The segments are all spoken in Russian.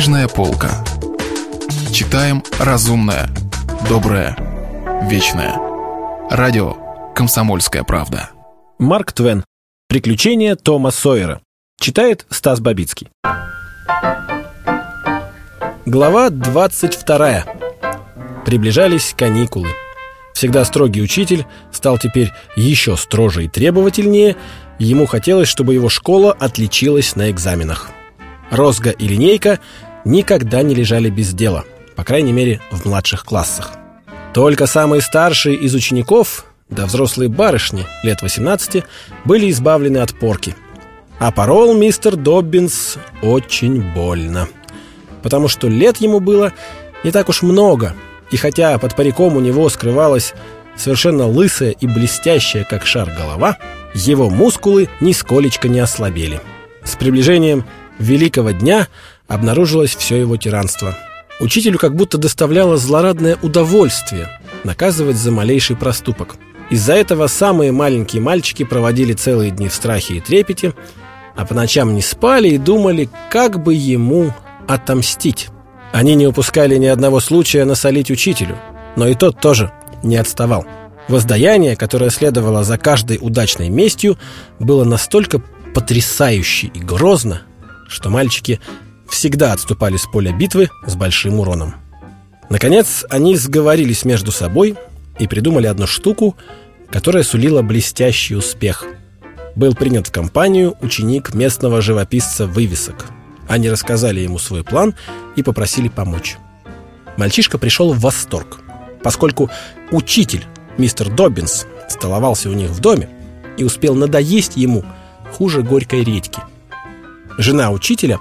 Книжная полка. Читаем разумное, доброе, вечное. Радио «Комсомольская правда». Марк Твен. Приключения Тома Сойера. Читает Стас Бабицкий. Глава 22. Приближались каникулы. Всегда строгий учитель стал теперь еще строже и требовательнее. Ему хотелось, чтобы его школа отличилась на экзаменах. Розга и линейка никогда не лежали без дела, по крайней мере, в младших классах. Только самые старшие из учеников, да взрослые барышни лет 18, были избавлены от порки. А порол мистер Доббинс очень больно. Потому что лет ему было не так уж много, и хотя под париком у него скрывалась совершенно лысая и блестящая, как шар голова, его мускулы нисколечко не ослабели. С приближением великого дня обнаружилось все его тиранство. Учителю как будто доставляло злорадное удовольствие наказывать за малейший проступок. Из-за этого самые маленькие мальчики проводили целые дни в страхе и трепете, а по ночам не спали и думали, как бы ему отомстить. Они не упускали ни одного случая насолить учителю, но и тот тоже не отставал. Воздаяние, которое следовало за каждой удачной местью, было настолько потрясающе и грозно, что мальчики всегда отступали с поля битвы с большим уроном. Наконец, они сговорились между собой и придумали одну штуку, которая сулила блестящий успех. Был принят в компанию ученик местного живописца вывесок. Они рассказали ему свой план и попросили помочь. Мальчишка пришел в восторг, поскольку учитель, мистер Доббинс, столовался у них в доме и успел надоесть ему хуже горькой редьки – Жена учителя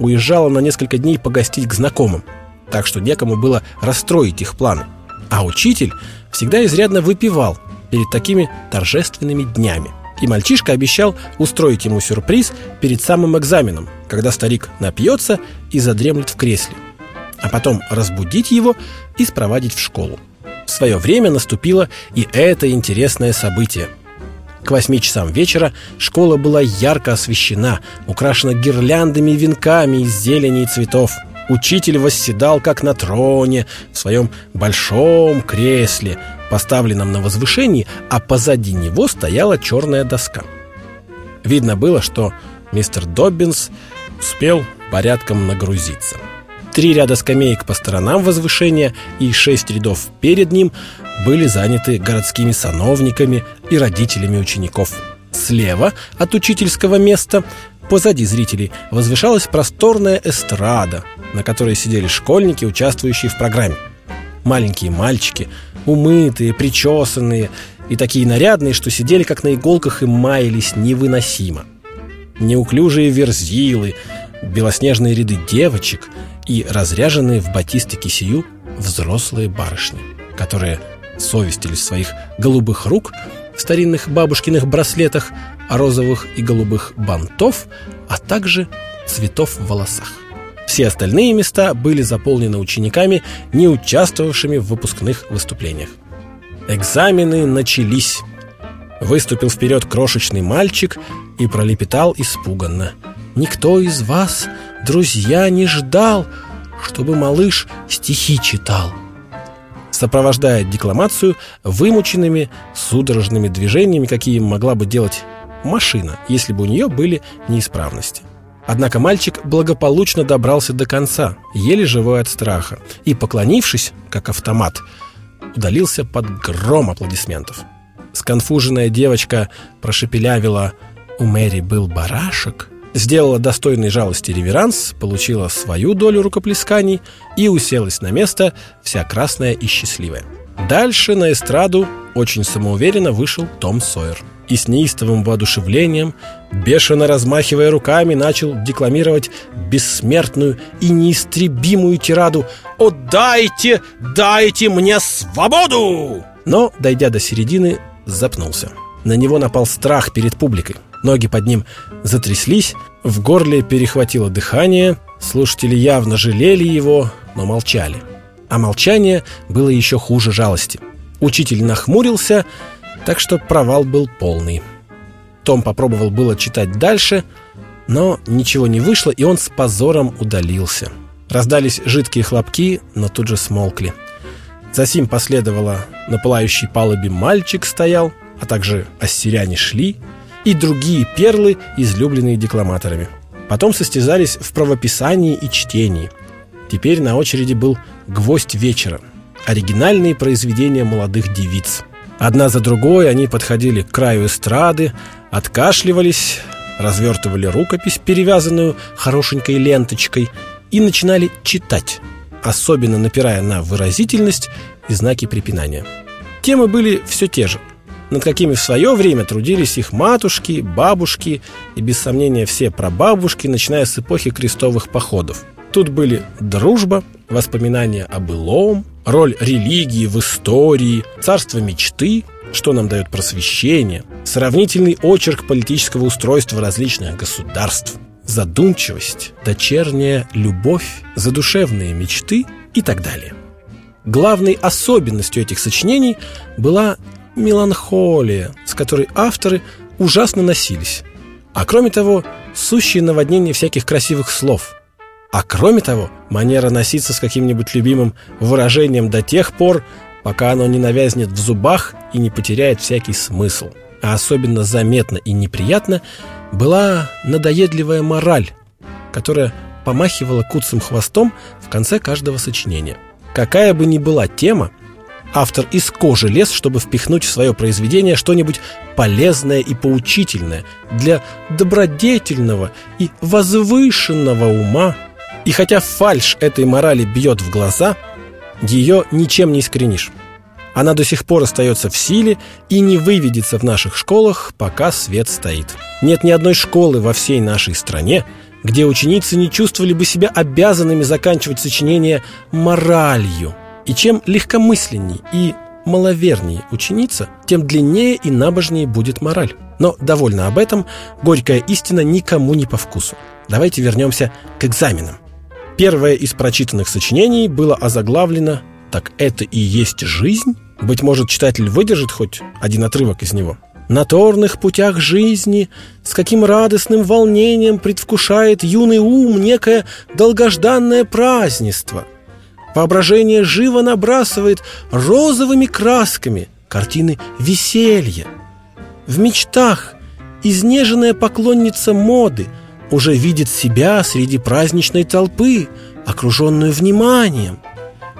уезжала на несколько дней погостить к знакомым, так что некому было расстроить их планы. А учитель всегда изрядно выпивал перед такими торжественными днями. И мальчишка обещал устроить ему сюрприз перед самым экзаменом, когда старик напьется и задремлет в кресле, а потом разбудить его и спровадить в школу. В свое время наступило и это интересное событие – к восьми часам вечера школа была ярко освещена, украшена гирляндами и венками из зелени и цветов. Учитель восседал как на троне в своем большом кресле, поставленном на возвышении, а позади него стояла черная доска. Видно было, что мистер Доббинс успел порядком нагрузиться. Три ряда скамеек по сторонам возвышения и шесть рядов перед ним были заняты городскими сановниками и родителями учеников. Слева от учительского места, позади зрителей, возвышалась просторная эстрада, на которой сидели школьники, участвующие в программе. Маленькие мальчики, умытые, причесанные и такие нарядные, что сидели как на иголках и маялись невыносимо. Неуклюжие верзилы, белоснежные ряды девочек и разряженные в батисты кисию взрослые барышни, которые совестились своих голубых рук в старинных бабушкиных браслетах, розовых и голубых бантов, а также цветов в волосах. Все остальные места были заполнены учениками, не участвовавшими в выпускных выступлениях. Экзамены начались. Выступил вперед крошечный мальчик и пролепетал испуганно. «Никто из вас, друзья, не ждал, чтобы малыш стихи читал» сопровождая декламацию вымученными судорожными движениями, какие могла бы делать машина, если бы у нее были неисправности. Однако мальчик благополучно добрался до конца, еле живой от страха, и, поклонившись, как автомат, удалился под гром аплодисментов. Сконфуженная девочка прошепелявила «У Мэри был барашек», сделала достойный жалости реверанс, получила свою долю рукоплесканий и уселась на место, вся красная и счастливая. Дальше на эстраду очень самоуверенно вышел Том Сойер. И с неистовым воодушевлением, бешено размахивая руками, начал декламировать бессмертную и неистребимую тираду «О, дайте, дайте мне свободу!» Но, дойдя до середины, запнулся. На него напал страх перед публикой. Ноги под ним затряслись, в горле перехватило дыхание, слушатели явно жалели его, но молчали. А молчание было еще хуже жалости. Учитель нахмурился, так что провал был полный. Том попробовал было читать дальше, но ничего не вышло, и он с позором удалился. Раздались жидкие хлопки, но тут же смолкли. Засим последовало на пылающей палубе мальчик стоял, а также ассиряне шли, и другие перлы, излюбленные декламаторами. Потом состязались в правописании и чтении. Теперь на очереди был «Гвоздь вечера» — оригинальные произведения молодых девиц. Одна за другой они подходили к краю эстрады, откашливались, развертывали рукопись, перевязанную хорошенькой ленточкой, и начинали читать, особенно напирая на выразительность и знаки препинания. Темы были все те же, над какими в свое время трудились их матушки, бабушки и, без сомнения, все прабабушки, начиная с эпохи крестовых походов. Тут были дружба, воспоминания о былом, роль религии в истории, царство мечты, что нам дает просвещение, сравнительный очерк политического устройства различных государств, задумчивость, дочерняя любовь, задушевные мечты и так далее. Главной особенностью этих сочинений была меланхолия, с которой авторы ужасно носились. А кроме того, сущее наводнение всяких красивых слов. А кроме того, манера носиться с каким-нибудь любимым выражением до тех пор, пока оно не навязнет в зубах и не потеряет всякий смысл. А особенно заметно и неприятно была надоедливая мораль, которая помахивала куцым хвостом в конце каждого сочинения. Какая бы ни была тема, автор из кожи лез, чтобы впихнуть в свое произведение что-нибудь полезное и поучительное для добродетельного и возвышенного ума. И хотя фальш этой морали бьет в глаза, ее ничем не искоренишь. Она до сих пор остается в силе и не выведется в наших школах, пока свет стоит. Нет ни одной школы во всей нашей стране, где ученицы не чувствовали бы себя обязанными заканчивать сочинение моралью. И чем легкомысленней и маловернее ученица, тем длиннее и набожнее будет мораль. Но довольно об этом, горькая истина никому не по вкусу. Давайте вернемся к экзаменам. Первое из прочитанных сочинений было озаглавлено «Так это и есть жизнь?» Быть может, читатель выдержит хоть один отрывок из него. На торных путях жизни с каким радостным волнением предвкушает юный ум некое долгожданное празднество. Воображение живо набрасывает розовыми красками картины веселья. В мечтах изнеженная поклонница моды уже видит себя среди праздничной толпы, окруженную вниманием.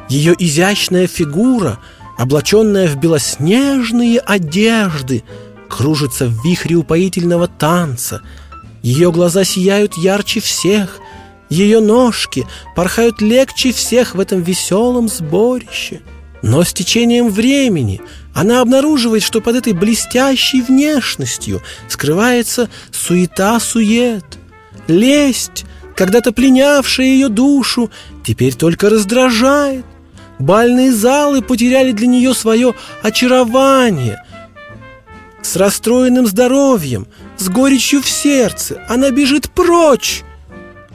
Ее изящная фигура – облаченная в белоснежные одежды, кружится в вихре упоительного танца. Ее глаза сияют ярче всех, ее ножки порхают легче всех в этом веселом сборище. Но с течением времени она обнаруживает, что под этой блестящей внешностью скрывается суета-сует. Лесть, когда-то пленявшая ее душу, теперь только раздражает. Бальные залы потеряли для нее свое очарование. С расстроенным здоровьем, с горечью в сердце она бежит прочь,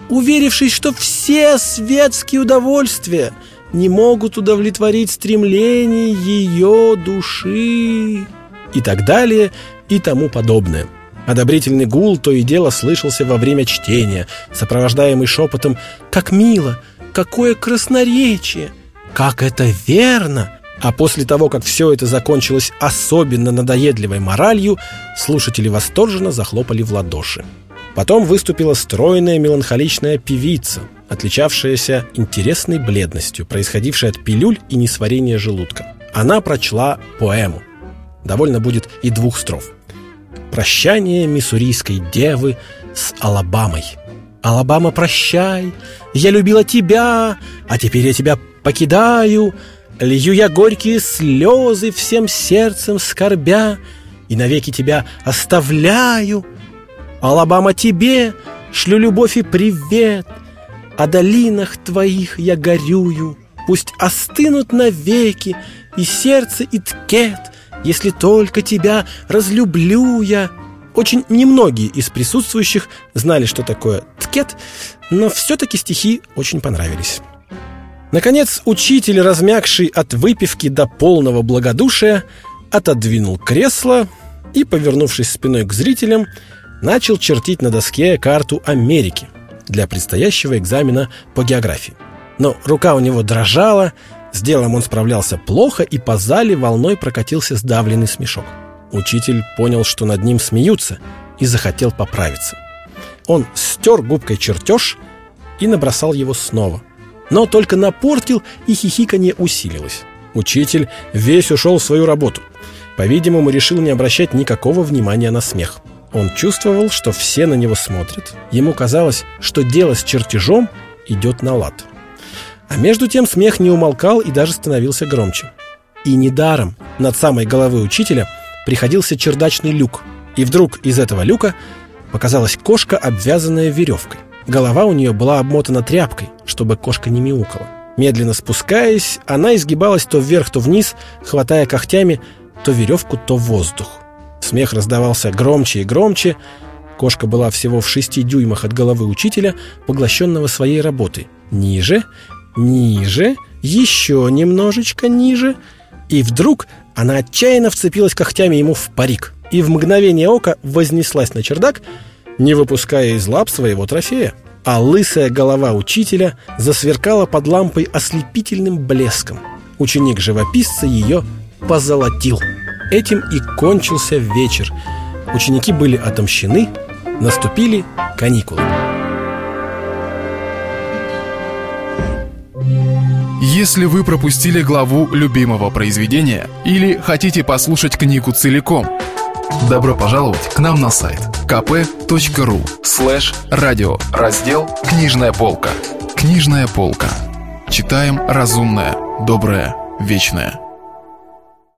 уверившись, что все светские удовольствия не могут удовлетворить стремлений ее души и так далее и тому подобное. Одобрительный гул то и дело слышался во время чтения, сопровождаемый шепотом «Как мило! Какое красноречие!» Как это верно! А после того, как все это закончилось особенно надоедливой моралью, слушатели восторженно захлопали в ладоши. Потом выступила стройная меланхоличная певица, отличавшаяся интересной бледностью, происходившей от пилюль и несварения желудка. Она прочла поэму. Довольно будет и двух строф. «Прощание миссурийской девы с Алабамой». «Алабама, прощай, я любила тебя, а теперь я тебя покидаю, лью я горькие слезы всем сердцем скорбя, и навеки тебя оставляю. Алабама тебе шлю любовь и привет, о долинах твоих я горюю, пусть остынут навеки и сердце, и ткет, если только тебя разлюблю я. Очень немногие из присутствующих знали, что такое ткет, но все-таки стихи очень понравились. Наконец, учитель, размягший от выпивки до полного благодушия, отодвинул кресло и, повернувшись спиной к зрителям, начал чертить на доске карту Америки для предстоящего экзамена по географии. Но рука у него дрожала, с делом он справлялся плохо, и по зале волной прокатился сдавленный смешок. Учитель понял, что над ним смеются, и захотел поправиться. Он стер губкой чертеж и набросал его снова. Но только напортил, и хихиканье усилилось. Учитель весь ушел в свою работу. По-видимому, решил не обращать никакого внимания на смех. Он чувствовал, что все на него смотрят. Ему казалось, что дело с чертежом идет на лад. А между тем смех не умолкал и даже становился громче. И недаром над самой головой учителя приходился чердачный люк. И вдруг из этого люка показалась кошка, обвязанная веревкой. Голова у нее была обмотана тряпкой, чтобы кошка не мяукала. Медленно спускаясь, она изгибалась то вверх, то вниз, хватая когтями то веревку, то воздух. Смех раздавался громче и громче. Кошка была всего в шести дюймах от головы учителя, поглощенного своей работой. Ниже, ниже, еще немножечко ниже. И вдруг она отчаянно вцепилась когтями ему в парик и в мгновение ока вознеслась на чердак, не выпуская из лап своего трофея. А лысая голова учителя засверкала под лампой ослепительным блеском. Ученик живописца ее позолотил. Этим и кончился вечер. Ученики были отомщены, наступили каникулы. Если вы пропустили главу любимого произведения или хотите послушать книгу целиком, добро пожаловать к нам на сайт kp.ru слэш радио раздел «Книжная полка». Книжная полка. Читаем разумное, доброе, вечное.